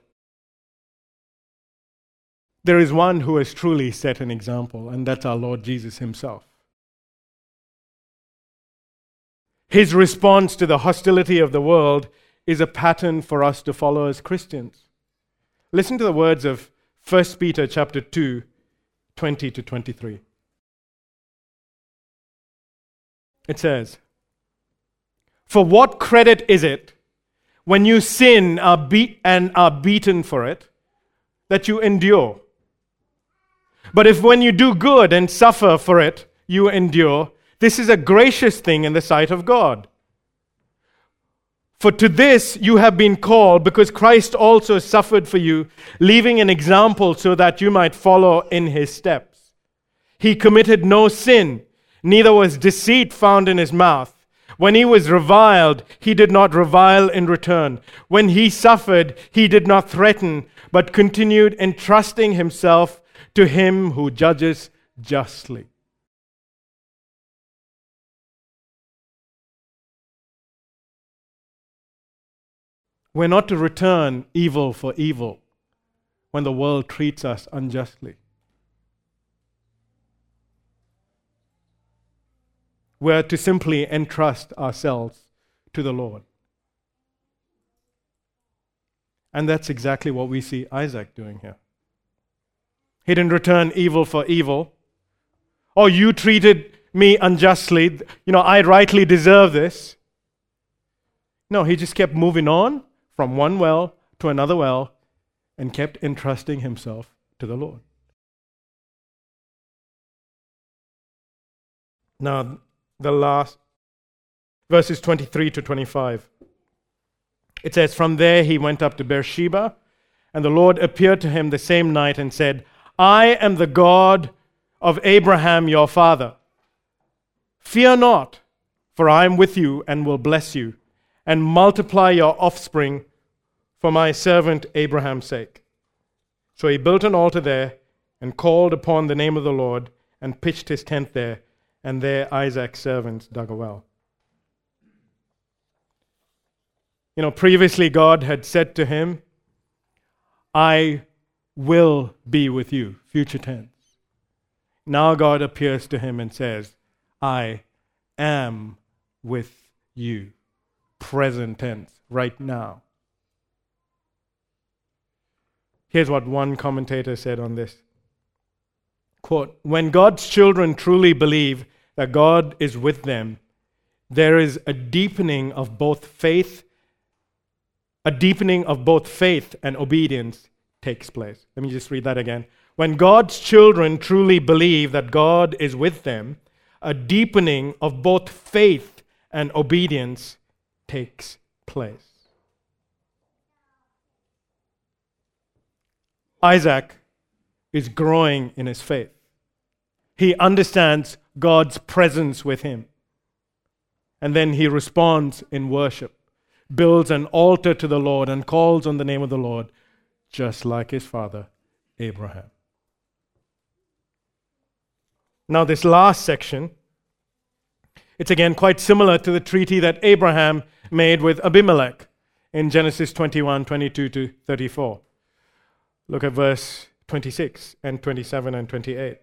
there is one who has truly set an example, and that's our Lord Jesus Himself. His response to the hostility of the world is a pattern for us to follow as Christians. Listen to the words of 1 Peter chapter 2, 20 to 23. It says, For what credit is it when you sin are and are beaten for it that you endure? But if when you do good and suffer for it, you endure, this is a gracious thing in the sight of God. For to this you have been called, because Christ also suffered for you, leaving an example so that you might follow in his steps. He committed no sin neither was deceit found in his mouth. When he was reviled, he did not revile in return. When he suffered, he did not threaten, but continued entrusting himself to him who judges justly. We're not to return evil for evil when the world treats us unjustly. We're to simply entrust ourselves to the Lord. And that's exactly what we see Isaac doing here. He didn't return evil for evil. Oh, you treated me unjustly. You know, I rightly deserve this. No, he just kept moving on from one well to another well and kept entrusting himself to the Lord. Now, the last verses 23 to 25. It says, From there he went up to Beersheba, and the Lord appeared to him the same night and said, I am the God of Abraham your father. Fear not, for I am with you and will bless you, and multiply your offspring for my servant Abraham's sake. So he built an altar there and called upon the name of the Lord and pitched his tent there and there Isaac's servants dug a well. You know, previously God had said to him, I will be with you, future tense. Now God appears to him and says, I am with you, present tense, right now. Here's what one commentator said on this quote, When God's children truly believe that God is with them, there is a deepening of both faith, a deepening of both faith and obedience takes place. Let me just read that again. When God's children truly believe that God is with them, a deepening of both faith and obedience takes place. Isaac is growing in his faith. He understands God's presence with him. And then he responds in worship, builds an altar to the Lord, and calls on the name of the Lord, just like his father, Abraham. Now, this last section, it's again quite similar to the treaty that Abraham made with Abimelech in Genesis 21 22 to 34. Look at verse 26 and 27 and 28.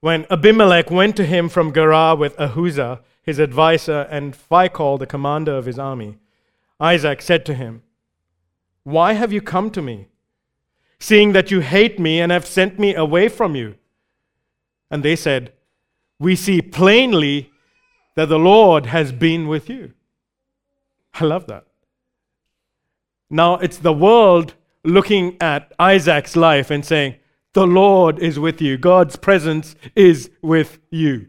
When Abimelech went to him from Gerar with Ahuzah, his adviser, and Phicol, the commander of his army, Isaac said to him, Why have you come to me, seeing that you hate me and have sent me away from you? And they said, We see plainly that the Lord has been with you. I love that. Now it's the world looking at Isaac's life and saying, The Lord is with you. God's presence is with you.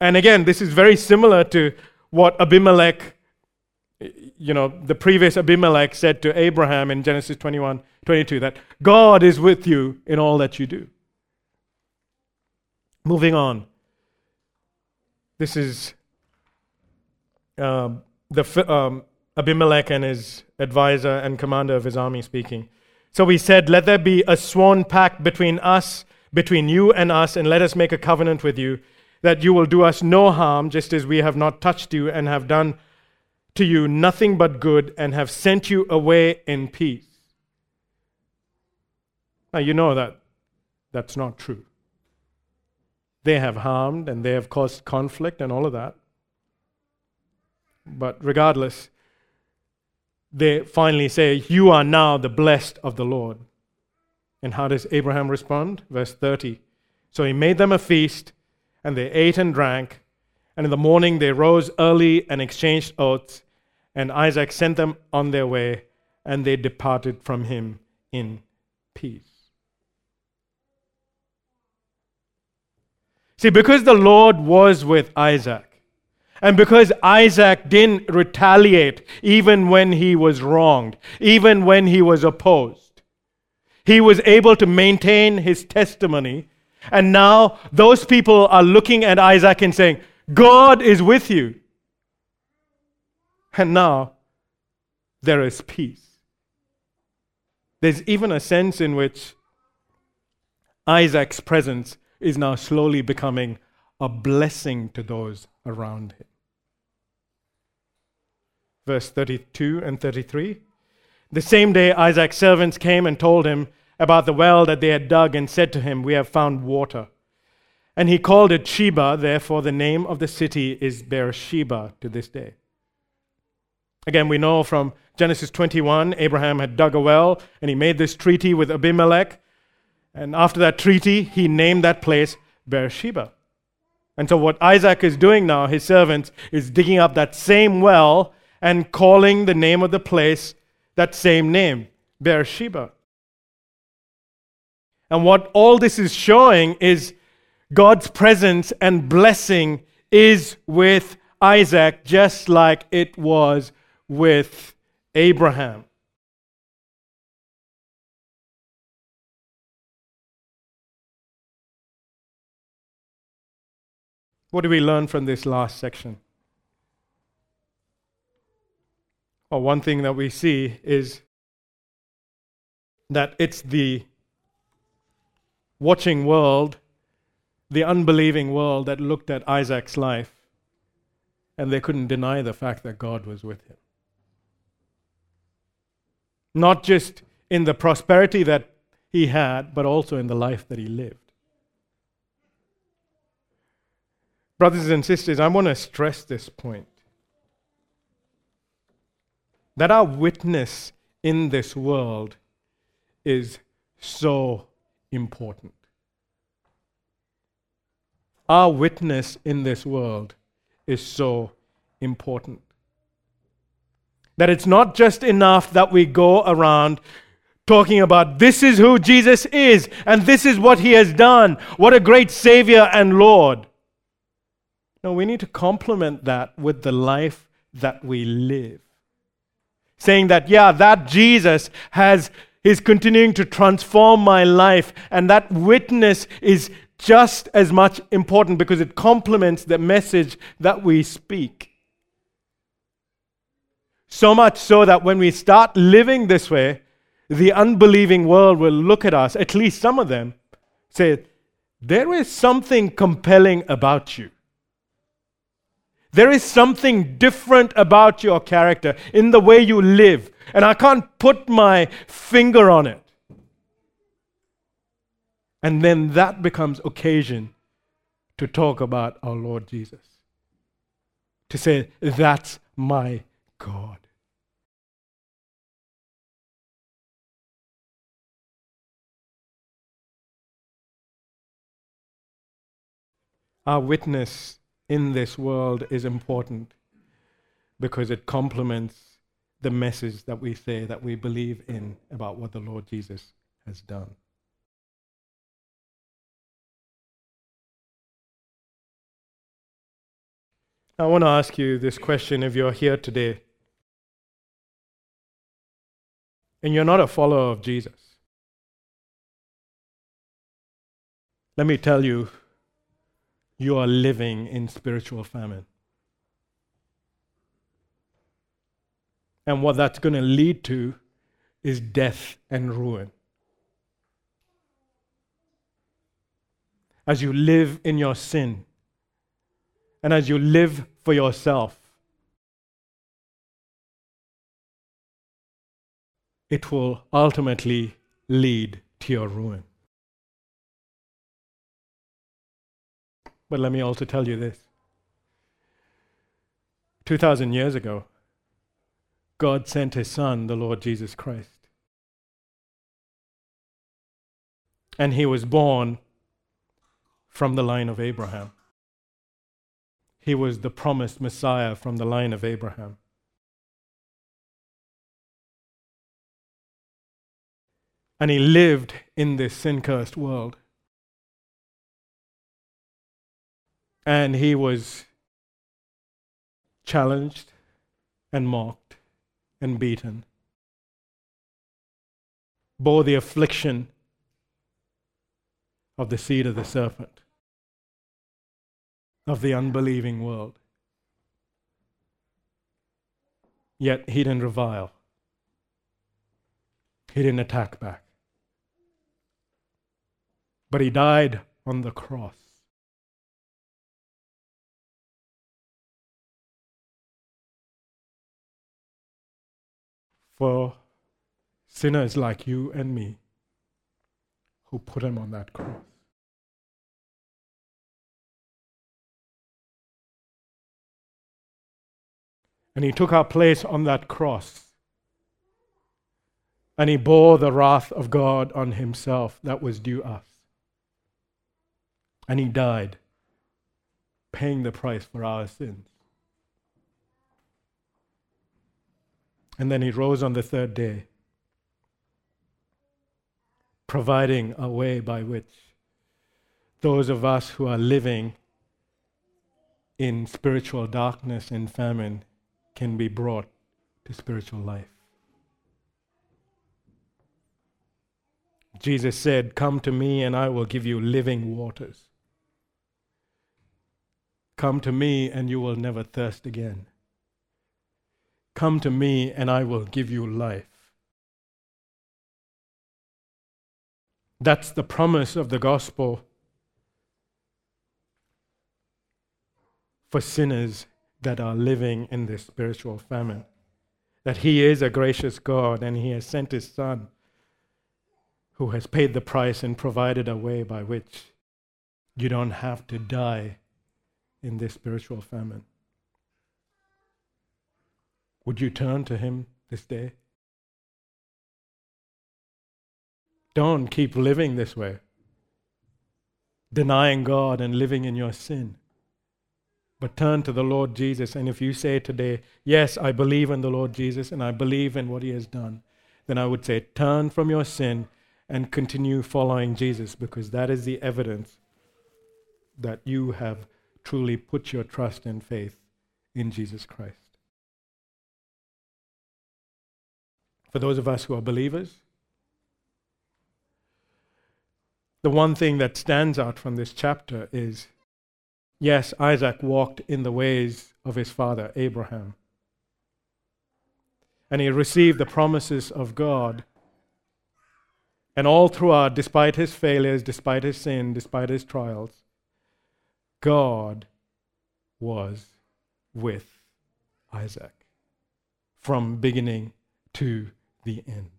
And again, this is very similar to what Abimelech, you know, the previous Abimelech said to Abraham in Genesis 21 22 that God is with you in all that you do. Moving on. This is um, the um, Abimelech and his advisor and commander of his army speaking. So we said, Let there be a sworn pact between us, between you and us, and let us make a covenant with you that you will do us no harm, just as we have not touched you and have done to you nothing but good and have sent you away in peace. Now, you know that that's not true. They have harmed and they have caused conflict and all of that. But regardless, they finally say, You are now the blessed of the Lord. And how does Abraham respond? Verse 30. So he made them a feast, and they ate and drank. And in the morning they rose early and exchanged oaths. And Isaac sent them on their way, and they departed from him in peace. See, because the Lord was with Isaac, and because Isaac didn't retaliate even when he was wronged, even when he was opposed, he was able to maintain his testimony. And now those people are looking at Isaac and saying, God is with you. And now there is peace. There's even a sense in which Isaac's presence is now slowly becoming a blessing to those around him. Verse 32 and 33. The same day, Isaac's servants came and told him about the well that they had dug and said to him, We have found water. And he called it Sheba, therefore, the name of the city is Beersheba to this day. Again, we know from Genesis 21, Abraham had dug a well and he made this treaty with Abimelech. And after that treaty, he named that place Beersheba. And so, what Isaac is doing now, his servants, is digging up that same well and calling the name of the place that same name, Beersheba. And what all this is showing is God's presence and blessing is with Isaac, just like it was with Abraham. What do we learn from this last section? Well, one thing that we see is that it's the watching world, the unbelieving world, that looked at Isaac's life and they couldn't deny the fact that God was with him. Not just in the prosperity that he had, but also in the life that he lived. Brothers and sisters, I want to stress this point that our witness in this world is so important. Our witness in this world is so important. That it's not just enough that we go around talking about this is who Jesus is and this is what he has done. What a great Savior and Lord. No, we need to complement that with the life that we live. Saying that, yeah, that Jesus has is continuing to transform my life, and that witness is just as much important because it complements the message that we speak. So much so that when we start living this way, the unbelieving world will look at us, at least some of them, say, There is something compelling about you. There is something different about your character in the way you live, and I can't put my finger on it. And then that becomes occasion to talk about our Lord Jesus. To say, that's my God. Our witness in this world is important because it complements the message that we say that we believe in about what the Lord Jesus has done. I want to ask you this question if you're here today and you're not a follower of Jesus. Let me tell you, you are living in spiritual famine. And what that's going to lead to is death and ruin. As you live in your sin, and as you live for yourself, it will ultimately lead to your ruin. But let me also tell you this 2,000 years ago, God sent his Son, the Lord Jesus Christ. And he was born from the line of Abraham. He was the promised Messiah from the line of Abraham. And he lived in this sin cursed world. And he was challenged and mocked and beaten, bore the affliction of the seed of the serpent of the unbelieving world. Yet he didn't revile, he didn't attack back. But he died on the cross. For sinners like you and me who put him on that cross. And he took our place on that cross. And he bore the wrath of God on himself that was due us. And he died, paying the price for our sins. And then he rose on the third day, providing a way by which those of us who are living in spiritual darkness and famine can be brought to spiritual life. Jesus said, Come to me and I will give you living waters. Come to me and you will never thirst again. Come to me and I will give you life. That's the promise of the gospel for sinners that are living in this spiritual famine. That He is a gracious God and He has sent His Son who has paid the price and provided a way by which you don't have to die in this spiritual famine. Would you turn to Him this day? Don't keep living this way, denying God and living in your sin. But turn to the Lord Jesus. And if you say today, Yes, I believe in the Lord Jesus and I believe in what he has done, then I would say, Turn from your sin and continue following Jesus because that is the evidence that you have truly put your trust and faith in Jesus Christ. For those of us who are believers, the one thing that stands out from this chapter is Yes, Isaac walked in the ways of his father, Abraham. And he received the promises of God. And all throughout, despite his failures, despite his sin, despite his trials, God was with Isaac from beginning to the end.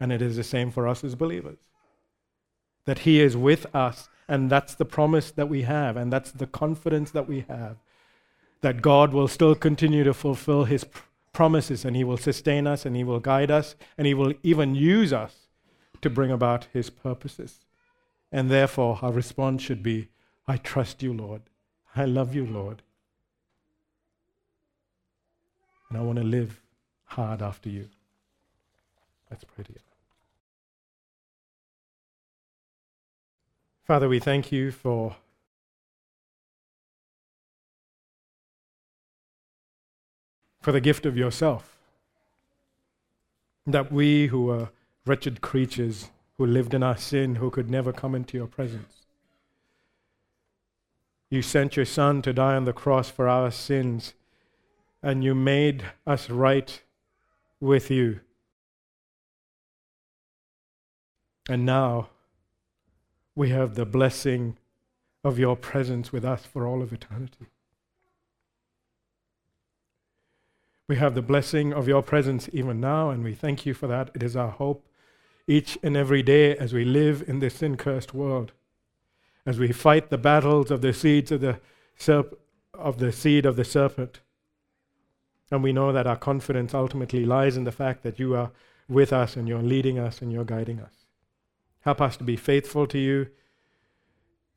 And it is the same for us as believers that he is with us and that's the promise that we have, and that's the confidence that we have that God will still continue to fulfill his pr- promises, and he will sustain us, and he will guide us, and he will even use us to bring about his purposes. And therefore, our response should be I trust you, Lord. I love you, Lord. And I want to live hard after you. Let's pray together. Father, we thank you for for the gift of yourself. That we who are wretched creatures who lived in our sin, who could never come into your presence, you sent your Son to die on the cross for our sins, and you made us right with you. And now we have the blessing of your presence with us for all of eternity. We have the blessing of your presence even now, and we thank you for that. It is our hope each and every day as we live in this sin cursed world, as we fight the battles of the seeds of the, serp- of the seed of the serpent. And we know that our confidence ultimately lies in the fact that you are with us and you're leading us and you're guiding us. Help us to be faithful to you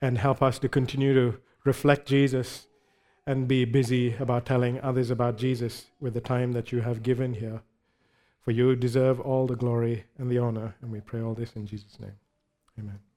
and help us to continue to reflect Jesus and be busy about telling others about Jesus with the time that you have given here. For you deserve all the glory and the honor, and we pray all this in Jesus' name. Amen.